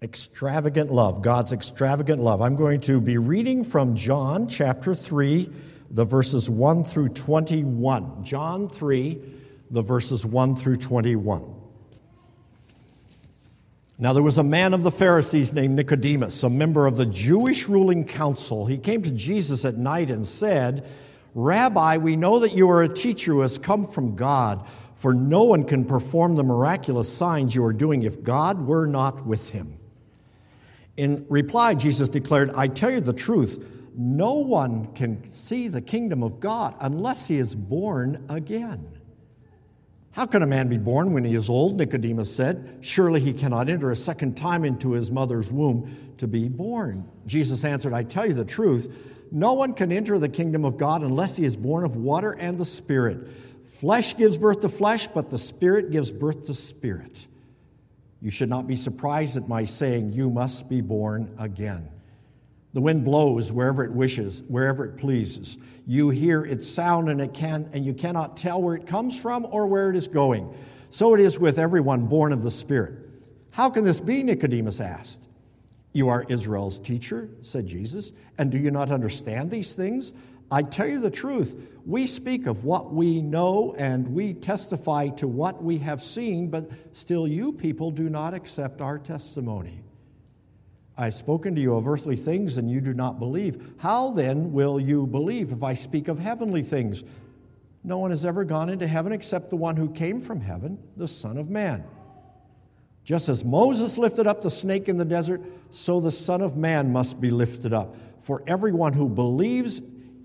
Extravagant love, God's extravagant love. I'm going to be reading from John chapter 3, the verses 1 through 21. John 3, the verses 1 through 21. Now, there was a man of the Pharisees named Nicodemus, a member of the Jewish ruling council. He came to Jesus at night and said, Rabbi, we know that you are a teacher who has come from God, for no one can perform the miraculous signs you are doing if God were not with him. In reply, Jesus declared, I tell you the truth, no one can see the kingdom of God unless he is born again. How can a man be born when he is old? Nicodemus said. Surely he cannot enter a second time into his mother's womb to be born. Jesus answered, I tell you the truth, no one can enter the kingdom of God unless he is born of water and the Spirit. Flesh gives birth to flesh, but the Spirit gives birth to spirit. You should not be surprised at my saying, You must be born again. The wind blows wherever it wishes, wherever it pleases. You hear its sound and it can and you cannot tell where it comes from or where it is going. So it is with everyone born of the Spirit. How can this be? Nicodemus asked. You are Israel's teacher, said Jesus, and do you not understand these things? I tell you the truth. We speak of what we know and we testify to what we have seen, but still you people do not accept our testimony. I have spoken to you of earthly things and you do not believe. How then will you believe if I speak of heavenly things? No one has ever gone into heaven except the one who came from heaven, the Son of Man. Just as Moses lifted up the snake in the desert, so the Son of Man must be lifted up. For everyone who believes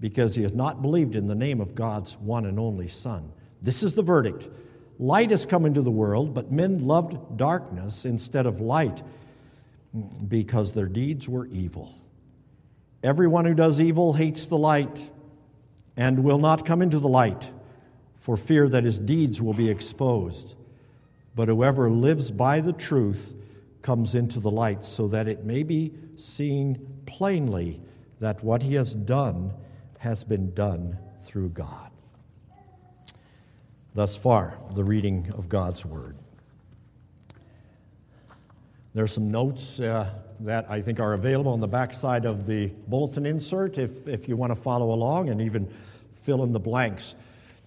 because he has not believed in the name of God's one and only Son. This is the verdict. Light has come into the world, but men loved darkness instead of light because their deeds were evil. Everyone who does evil hates the light and will not come into the light for fear that his deeds will be exposed. But whoever lives by the truth comes into the light so that it may be seen plainly that what he has done has been done through God. Thus far, the reading of God's Word. There are some notes uh, that I think are available on the backside of the bulletin insert if, if you want to follow along and even fill in the blanks.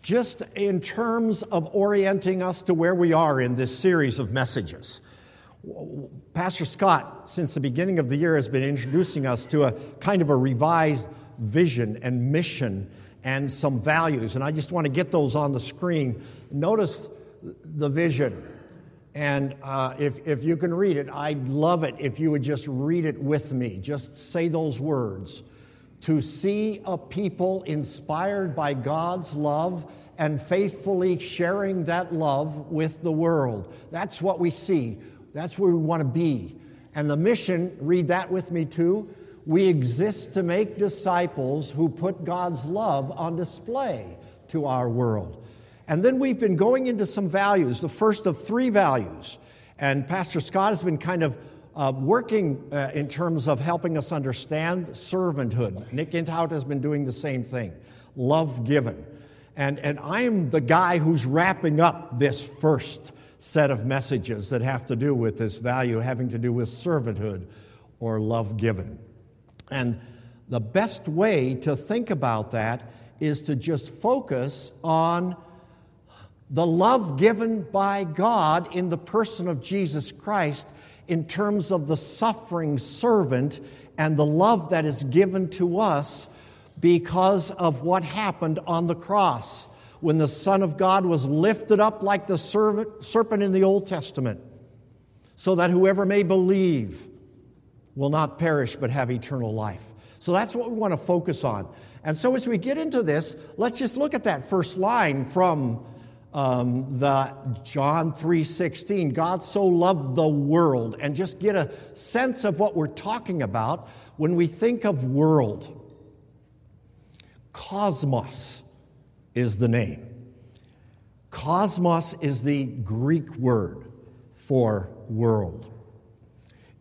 Just in terms of orienting us to where we are in this series of messages. Pastor Scott, since the beginning of the year, has been introducing us to a kind of a revised vision and mission and some values. And I just want to get those on the screen. Notice the vision. And uh, if, if you can read it, I'd love it if you would just read it with me. Just say those words. To see a people inspired by God's love and faithfully sharing that love with the world. That's what we see. That's where we want to be. And the mission, read that with me too we exist to make disciples who put God's love on display to our world. And then we've been going into some values, the first of three values. And Pastor Scott has been kind of uh, working uh, in terms of helping us understand servanthood. Nick Intout has been doing the same thing love given. And, and I'm the guy who's wrapping up this first set of messages that have to do with this value having to do with servanthood or love given. And the best way to think about that is to just focus on the love given by God in the person of Jesus Christ in terms of the suffering servant and the love that is given to us because of what happened on the cross when the Son of God was lifted up like the serpent in the Old Testament, so that whoever may believe will not perish but have eternal life. So that's what we want to focus on. And so as we get into this, let's just look at that first line from um, the John 3:16, God so loved the world, and just get a sense of what we're talking about when we think of world. Cosmos is the name. Cosmos is the Greek word for world.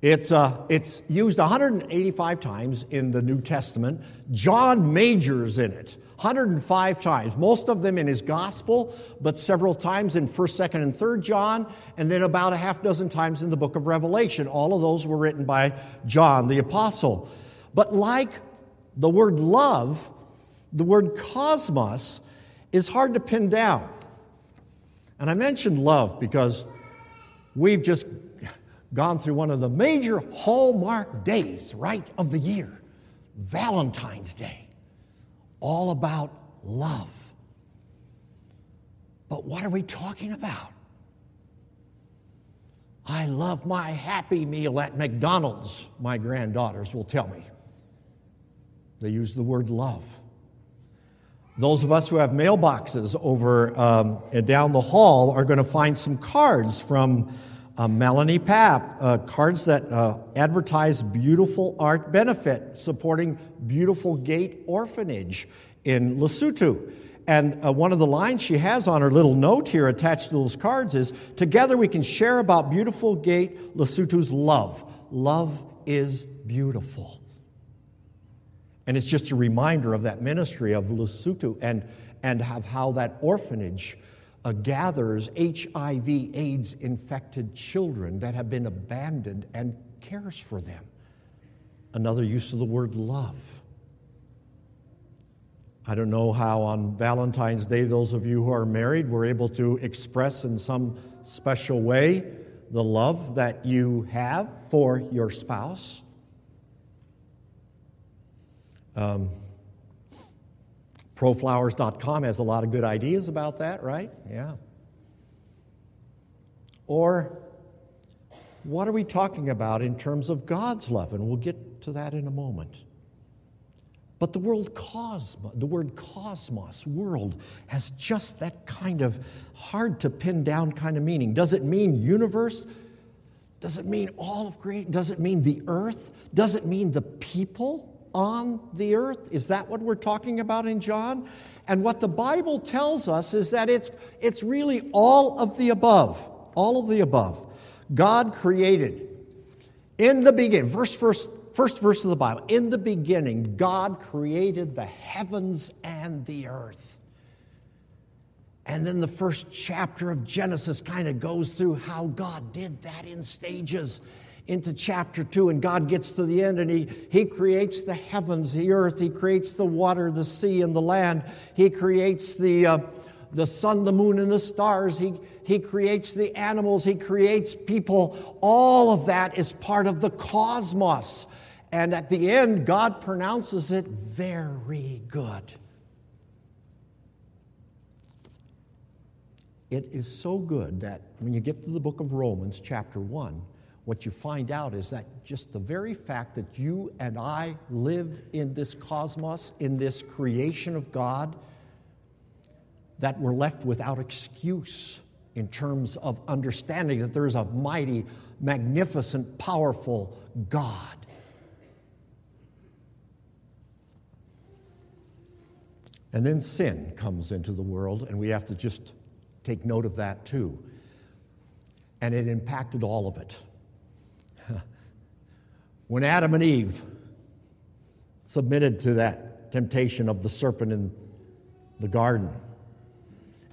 It's, uh, it's used 185 times in the New Testament. John majors in it 105 times, most of them in his gospel, but several times in 1st, 2nd, and 3rd John, and then about a half dozen times in the book of Revelation. All of those were written by John the Apostle. But like the word love, the word cosmos is hard to pin down. And I mentioned love because we've just gone through one of the major hallmark days, right, of the year Valentine's Day. All about love. But what are we talking about? I love my Happy Meal at McDonald's, my granddaughters will tell me. They use the word love. Those of us who have mailboxes over um, down the hall are going to find some cards from uh, Melanie Papp, uh, cards that uh, advertise beautiful art benefit supporting Beautiful Gate Orphanage in Lesotho. And uh, one of the lines she has on her little note here attached to those cards is Together we can share about Beautiful Gate Lesotho's love. Love is beautiful. And it's just a reminder of that ministry of Lesotho and, and of how that orphanage uh, gathers HIV AIDS infected children that have been abandoned and cares for them. Another use of the word love. I don't know how on Valentine's Day those of you who are married were able to express in some special way the love that you have for your spouse. Um, Proflowers.com has a lot of good ideas about that, right? Yeah. Or what are we talking about in terms of God's love? And we'll get to that in a moment. But the word cosmos, the word cosmos, world, has just that kind of hard to pin down kind of meaning. Does it mean universe? Does it mean all of creation? Does it mean the earth? Does it mean the people? On the earth? Is that what we're talking about in John? And what the Bible tells us is that it's, it's really all of the above. All of the above. God created in the beginning, verse first, first verse of the Bible, in the beginning, God created the heavens and the earth. And then the first chapter of Genesis kind of goes through how God did that in stages into chapter 2 and God gets to the end and he, he creates the heavens, the earth, he creates the water, the sea, and the land. He creates the, uh, the sun, the moon, and the stars. He, he creates the animals, he creates people. All of that is part of the cosmos. And at the end, God pronounces it very good. It is so good that when you get to the book of Romans, chapter 1, what you find out is that just the very fact that you and I live in this cosmos, in this creation of God, that we're left without excuse in terms of understanding that there's a mighty, magnificent, powerful God. And then sin comes into the world, and we have to just take note of that too. And it impacted all of it when Adam and Eve submitted to that temptation of the serpent in the garden,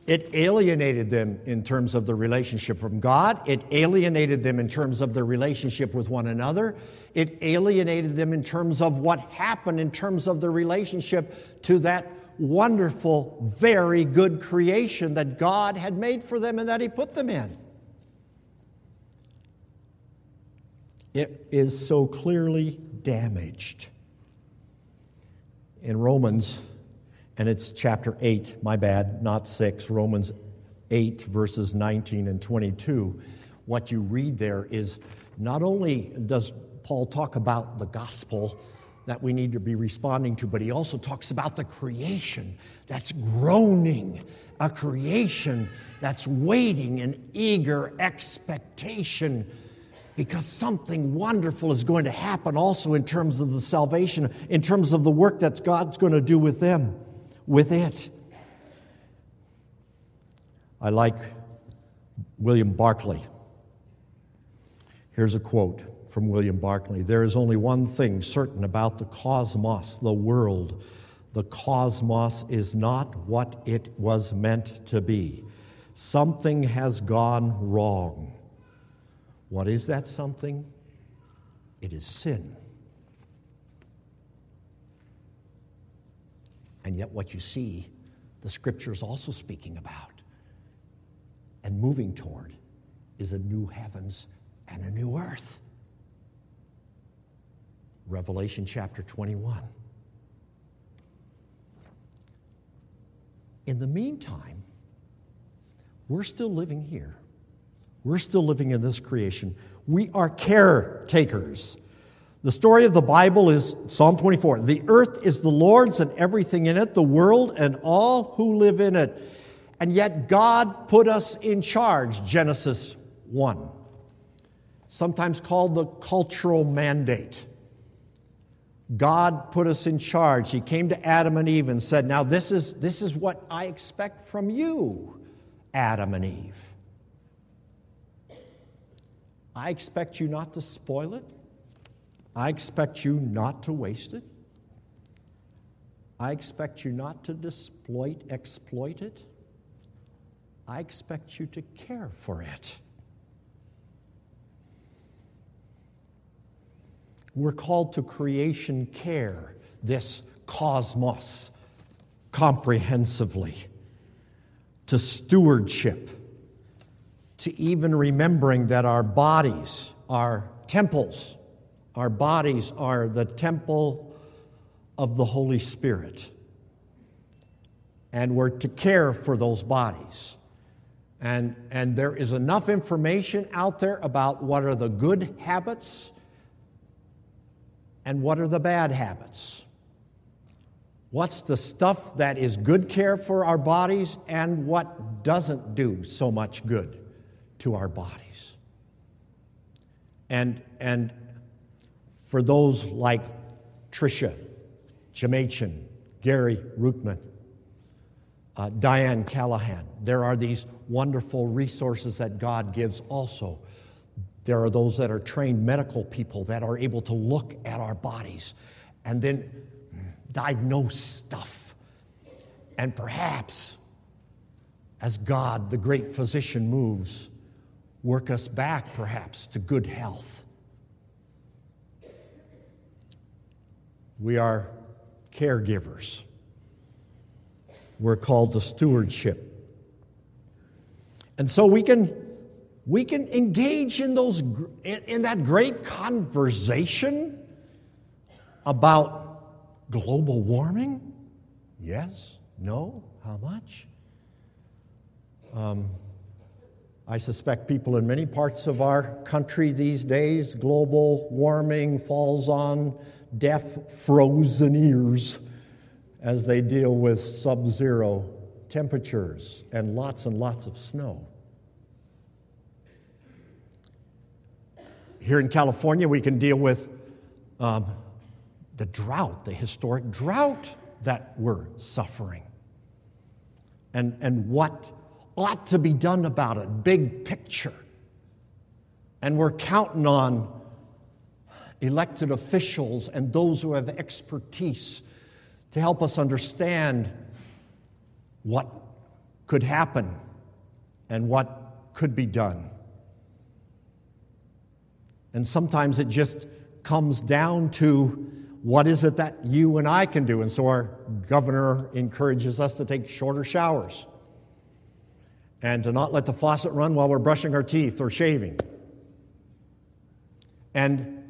it alienated them in terms of the relationship from God. It alienated them in terms of their relationship with one another. It alienated them in terms of what happened in terms of their relationship to that wonderful, very good creation that God had made for them and that He put them in. It is so clearly damaged. In Romans, and it's chapter 8, my bad, not 6, Romans 8, verses 19 and 22, what you read there is not only does Paul talk about the gospel that we need to be responding to, but he also talks about the creation that's groaning, a creation that's waiting in eager expectation because something wonderful is going to happen also in terms of the salvation, in terms of the work that God's going to do with them, with it. I like William Barclay. Here's a quote from William Barclay There is only one thing certain about the cosmos, the world. The cosmos is not what it was meant to be. Something has gone wrong. What is that something? It is sin. And yet, what you see, the scripture is also speaking about and moving toward is a new heavens and a new earth. Revelation chapter 21. In the meantime, we're still living here. We're still living in this creation. We are caretakers. The story of the Bible is Psalm 24. The earth is the Lord's and everything in it, the world and all who live in it. And yet God put us in charge, Genesis 1. Sometimes called the cultural mandate. God put us in charge. He came to Adam and Eve and said, Now, this is, this is what I expect from you, Adam and Eve. I expect you not to spoil it. I expect you not to waste it. I expect you not to exploit, exploit it. I expect you to care for it. We're called to creation care, this cosmos, comprehensively, to stewardship, to even remembering that our bodies are temples. Our bodies are the temple of the Holy Spirit. And we're to care for those bodies. And, and there is enough information out there about what are the good habits and what are the bad habits? What's the stuff that is good care for our bodies and what doesn't do so much good to our bodies? And, and for those like Tricia Jamachin, Gary Rootman, uh, Diane Callahan, there are these wonderful resources that God gives also there are those that are trained medical people that are able to look at our bodies and then diagnose stuff. And perhaps, as God, the great physician, moves, work us back perhaps to good health. We are caregivers. We're called to stewardship. And so we can we can engage in those in that great conversation about global warming yes no how much um, i suspect people in many parts of our country these days global warming falls on deaf frozen ears as they deal with sub-zero temperatures and lots and lots of snow. Here in California, we can deal with um, the drought, the historic drought that we're suffering, and, and what ought to be done about it, big picture. And we're counting on elected officials and those who have expertise to help us understand what could happen and what could be done. And sometimes it just comes down to what is it that you and I can do? And so our governor encourages us to take shorter showers and to not let the faucet run while we're brushing our teeth or shaving. And,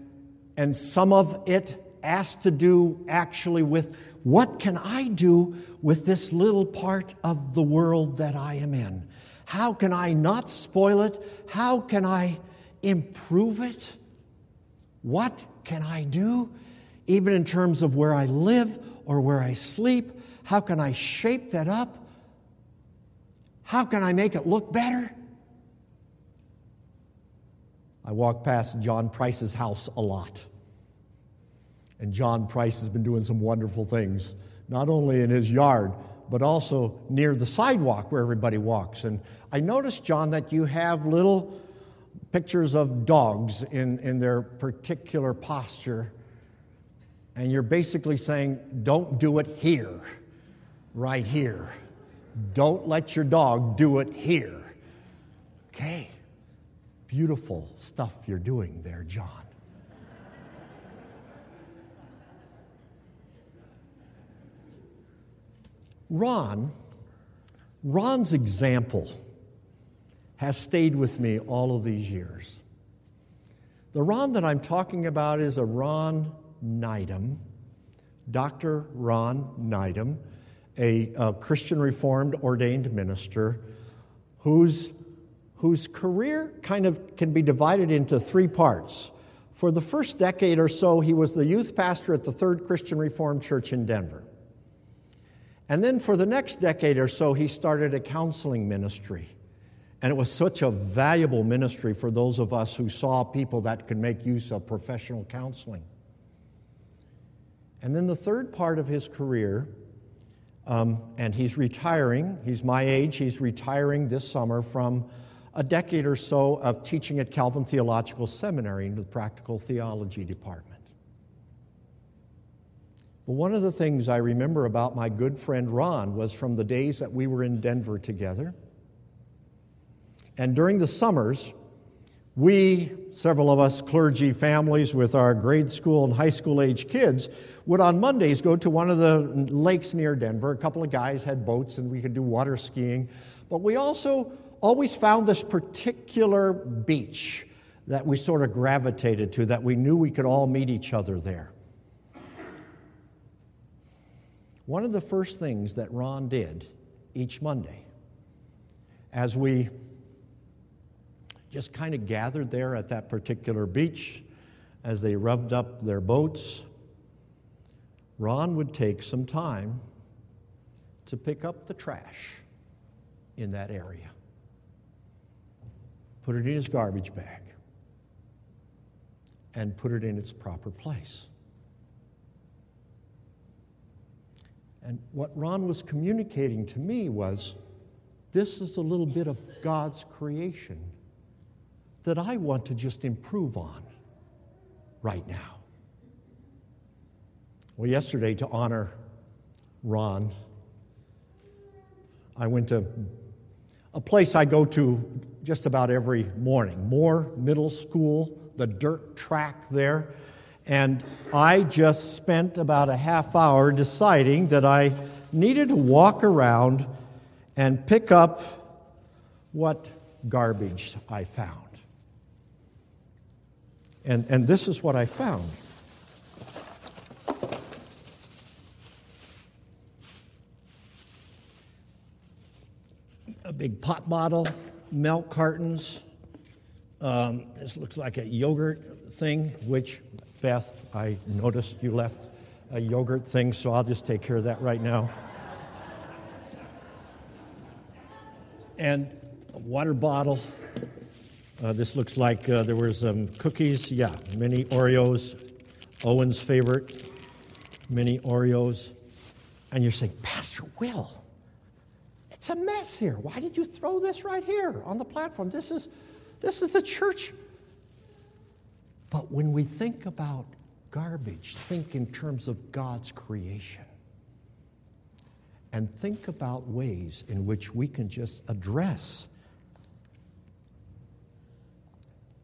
and some of it has to do actually with what can I do with this little part of the world that I am in? How can I not spoil it? How can I improve it? What can I do even in terms of where I live or where I sleep? How can I shape that up? How can I make it look better? I walk past John Price's house a lot. And John Price has been doing some wonderful things, not only in his yard, but also near the sidewalk where everybody walks. And I noticed, John, that you have little pictures of dogs in, in their particular posture. And you're basically saying, don't do it here, right here. Don't let your dog do it here. Okay. Beautiful stuff you're doing there, John. Ron, Ron's example has stayed with me all of these years. The Ron that I'm talking about is a Ron Needham, Dr. Ron Needham, a, a Christian Reformed ordained minister whose, whose career kind of can be divided into three parts. For the first decade or so, he was the youth pastor at the Third Christian Reformed Church in Denver. And then for the next decade or so, he started a counseling ministry. And it was such a valuable ministry for those of us who saw people that could make use of professional counseling. And then the third part of his career, um, and he's retiring, he's my age, he's retiring this summer from a decade or so of teaching at Calvin Theological Seminary in the practical theology department. Well, one of the things I remember about my good friend Ron was from the days that we were in Denver together. And during the summers, we, several of us clergy families with our grade school and high school age kids, would on Mondays go to one of the lakes near Denver. A couple of guys had boats and we could do water skiing. But we also always found this particular beach that we sort of gravitated to, that we knew we could all meet each other there. One of the first things that Ron did each Monday, as we just kind of gathered there at that particular beach, as they revved up their boats, Ron would take some time to pick up the trash in that area, put it in his garbage bag, and put it in its proper place. And what Ron was communicating to me was this is a little bit of God's creation that I want to just improve on right now. Well, yesterday, to honor Ron, I went to a place I go to just about every morning, Moore Middle School, the dirt track there. And I just spent about a half hour deciding that I needed to walk around and pick up what garbage I found. And, and this is what I found. A big pot bottle, milk cartons. Um, this looks like a yogurt thing, which Beth, I noticed you left a yogurt thing, so I'll just take care of that right now. and a water bottle. Uh, this looks like uh, there were some cookies. Yeah, mini Oreos. Owen's favorite, mini Oreos. And you're saying, Pastor Will, it's a mess here. Why did you throw this right here on the platform? This is, this is the church but when we think about garbage, think in terms of God's creation. And think about ways in which we can just address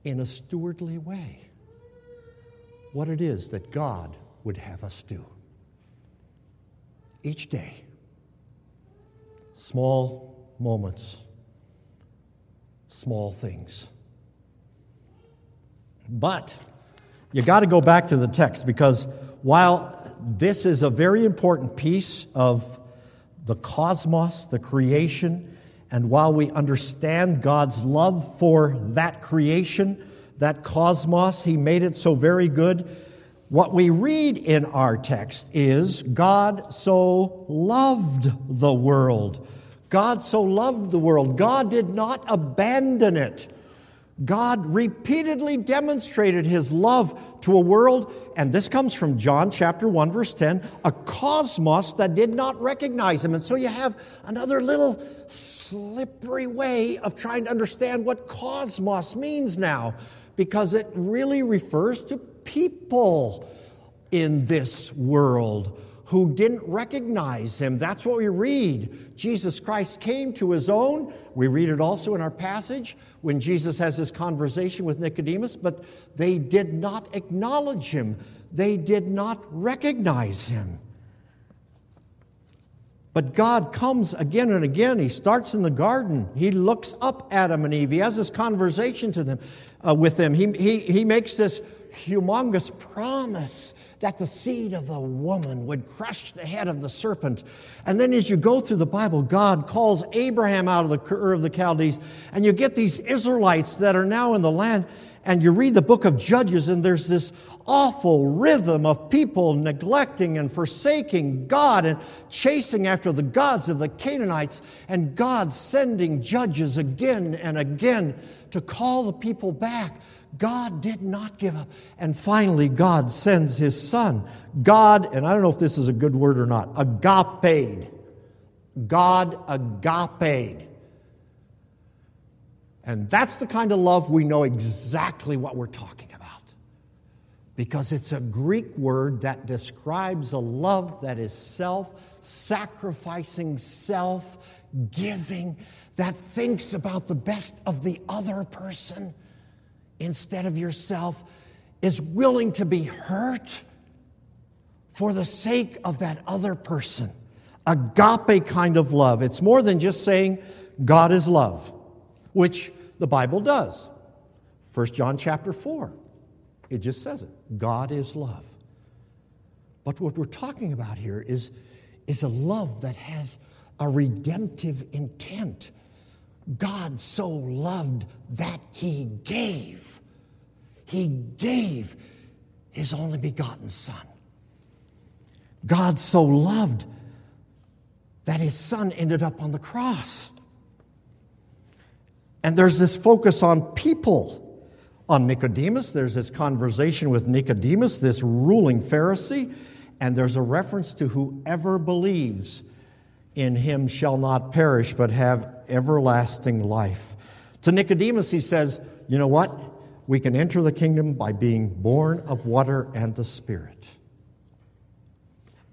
in a stewardly way what it is that God would have us do. Each day, small moments, small things. But you got to go back to the text because while this is a very important piece of the cosmos, the creation, and while we understand God's love for that creation, that cosmos, He made it so very good, what we read in our text is God so loved the world. God so loved the world. God did not abandon it. God repeatedly demonstrated his love to a world, and this comes from John chapter 1, verse 10, a cosmos that did not recognize him. And so you have another little slippery way of trying to understand what cosmos means now, because it really refers to people in this world who didn't recognize him. That's what we read. Jesus Christ came to his own. We read it also in our passage when Jesus has this conversation with Nicodemus, but they did not acknowledge him, they did not recognize him. But God comes again and again. He starts in the garden. He looks up Adam and Eve. He has this conversation to them, uh, with them. He, he, he makes this humongous promise that the seed of the woman would crush the head of the serpent. And then as you go through the Bible, God calls Abraham out of the Ur of the Chaldees, and you get these Israelites that are now in the land, and you read the book of Judges, and there's this awful rhythm of people neglecting and forsaking God and chasing after the gods of the Canaanites, and God sending judges again and again to call the people back. God did not give up. And finally, God sends his son. God, and I don't know if this is a good word or not, agape. God agape. And that's the kind of love we know exactly what we're talking about. Because it's a Greek word that describes a love that is self sacrificing, self giving, that thinks about the best of the other person instead of yourself, is willing to be hurt for the sake of that other person. Agape kind of love. It's more than just saying God is love, which the Bible does. 1 John chapter 4, it just says it God is love. But what we're talking about here is, is a love that has a redemptive intent. God so loved that he gave. He gave his only begotten Son. God so loved that his Son ended up on the cross. And there's this focus on people. On Nicodemus, there's this conversation with Nicodemus, this ruling Pharisee, and there's a reference to whoever believes in him shall not perish but have everlasting life. To Nicodemus, he says, You know what? We can enter the kingdom by being born of water and the Spirit.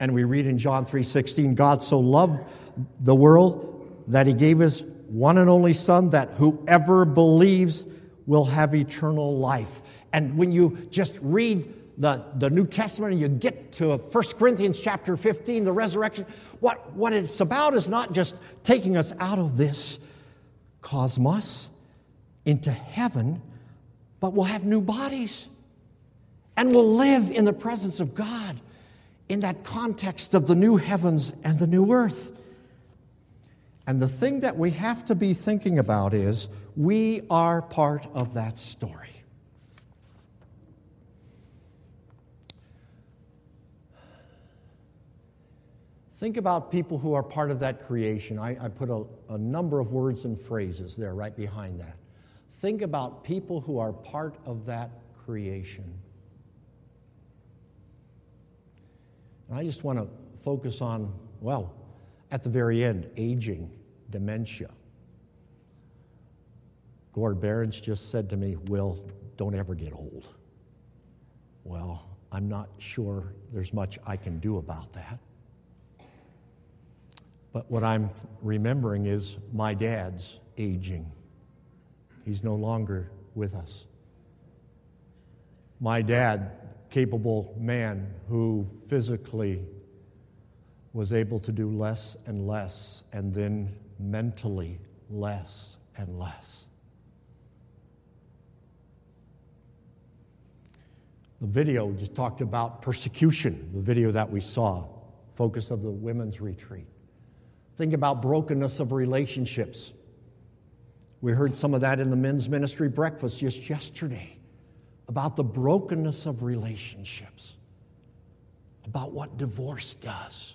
And we read in John 3:16, God so loved the world that he gave his one and only Son, that whoever believes will have eternal life. And when you just read the, the New Testament and you get to 1 Corinthians chapter 15, the resurrection, what, what it's about is not just taking us out of this cosmos into heaven, but we'll have new bodies. And we'll live in the presence of God in that context of the new heavens and the new earth. And the thing that we have to be thinking about is we are part of that story. Think about people who are part of that creation. I, I put a, a number of words and phrases there right behind that. Think about people who are part of that creation. And I just want to focus on, well, at the very end, aging, dementia. Gord Barons just said to me, Will, don't ever get old. Well, I'm not sure there's much I can do about that. But what I'm remembering is my dad's aging. He's no longer with us. My dad, capable man who physically was able to do less and less, and then mentally less and less. The video just talked about persecution, the video that we saw, focus of the women's retreat. Think about brokenness of relationships. We heard some of that in the men's ministry breakfast just yesterday about the brokenness of relationships. about what divorce does,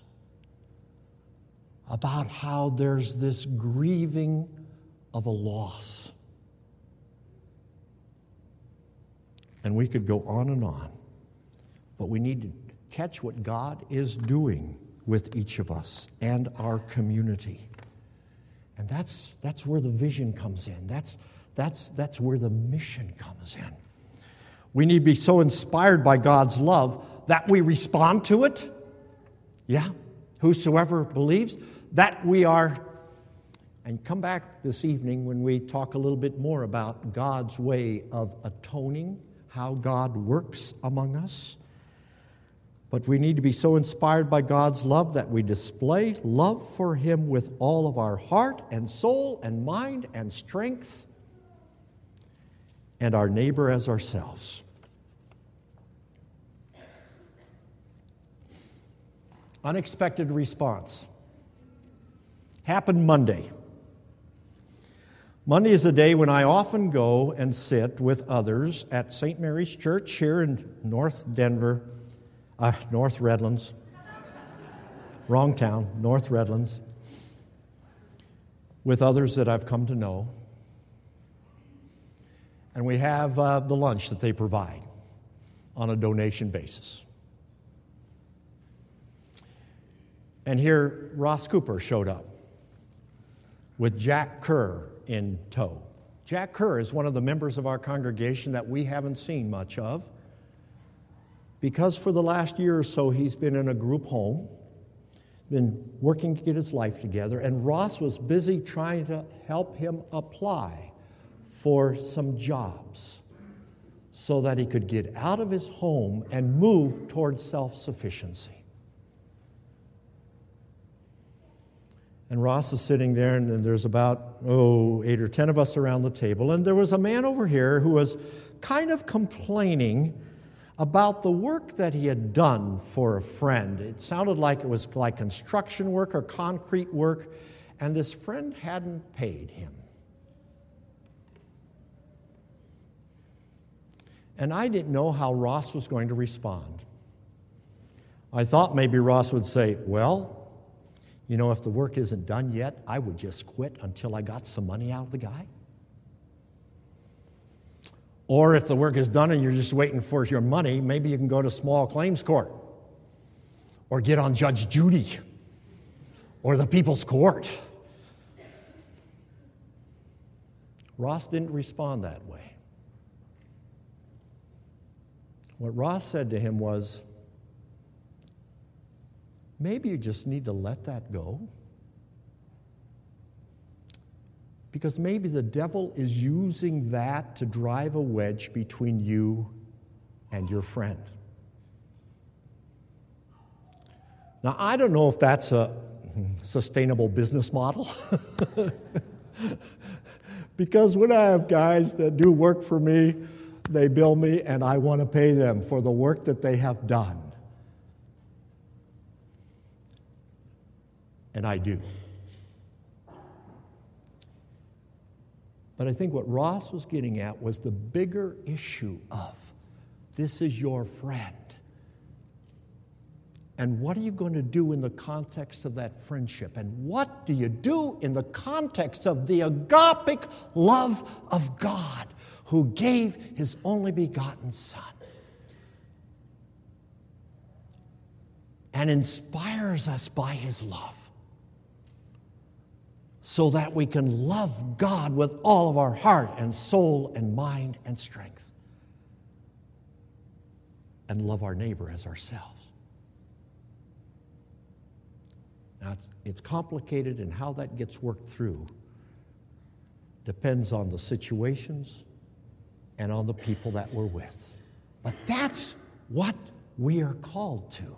about how there's this grieving of a loss. And we could go on and on, but we need to catch what God is doing with each of us and our community. And that's, that's where the vision comes in. That's, that's, that's where the mission comes in. We need to be so inspired by God's love that we respond to it. Yeah, whosoever believes that we are. And come back this evening when we talk a little bit more about God's way of atoning, how God works among us. But we need to be so inspired by God's love that we display love for Him with all of our heart and soul and mind and strength, and our neighbor as ourselves. Unexpected response. Happened Monday. Monday is a day when I often go and sit with others at St. Mary's Church here in North Denver uh, North Redlands. Wrong town, North Redlands. With others that I've come to know. And we have uh, the lunch that they provide on a donation basis. And here, Ross Cooper showed up with Jack Kerr in tow. Jack Kerr is one of the members of our congregation that we haven't seen much of because for the last year or so he's been in a group home, been working to get his life together, and Ross was busy trying to help him apply for some jobs so that he could get out of his home and move towards self sufficiency. And Ross is sitting there, and there's about, oh, eight or ten of us around the table. And there was a man over here who was kind of complaining about the work that he had done for a friend. It sounded like it was like construction work or concrete work, and this friend hadn't paid him. And I didn't know how Ross was going to respond. I thought maybe Ross would say, Well, you know, if the work isn't done yet, I would just quit until I got some money out of the guy. Or if the work is done and you're just waiting for your money, maybe you can go to small claims court or get on Judge Judy or the people's court. Ross didn't respond that way. What Ross said to him was, maybe you just need to let that go. Because maybe the devil is using that to drive a wedge between you and your friend. Now, I don't know if that's a sustainable business model. because when I have guys that do work for me, they bill me and I want to pay them for the work that they have done. And I do. But I think what Ross was getting at was the bigger issue of this is your friend. And what are you going to do in the context of that friendship? And what do you do in the context of the agapic love of God who gave his only begotten Son and inspires us by his love? So that we can love God with all of our heart and soul and mind and strength and love our neighbor as ourselves. Now, it's, it's complicated, and how that gets worked through depends on the situations and on the people that we're with. But that's what we are called to.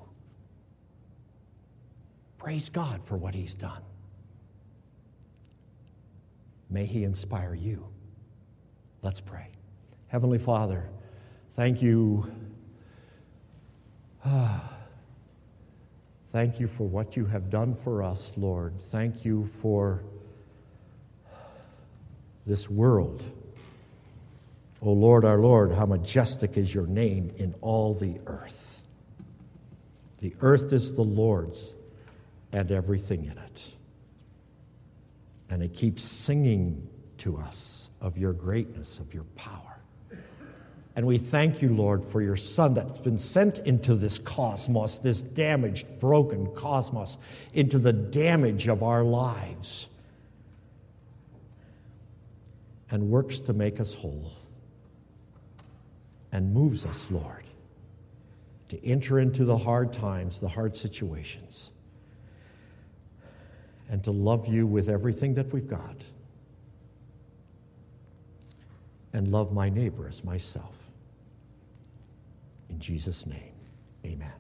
Praise God for what He's done. May He inspire you. Let's pray. Heavenly Father, thank you. Thank you for what you have done for us, Lord. Thank you for this world. O oh Lord, our Lord, how majestic is your name in all the earth. The earth is the Lord's and everything in it. And it keeps singing to us of your greatness, of your power. And we thank you, Lord, for your Son that's been sent into this cosmos, this damaged, broken cosmos, into the damage of our lives, and works to make us whole, and moves us, Lord, to enter into the hard times, the hard situations, and to love you with everything that we've got, and love my neighbor as myself. In Jesus' name, amen.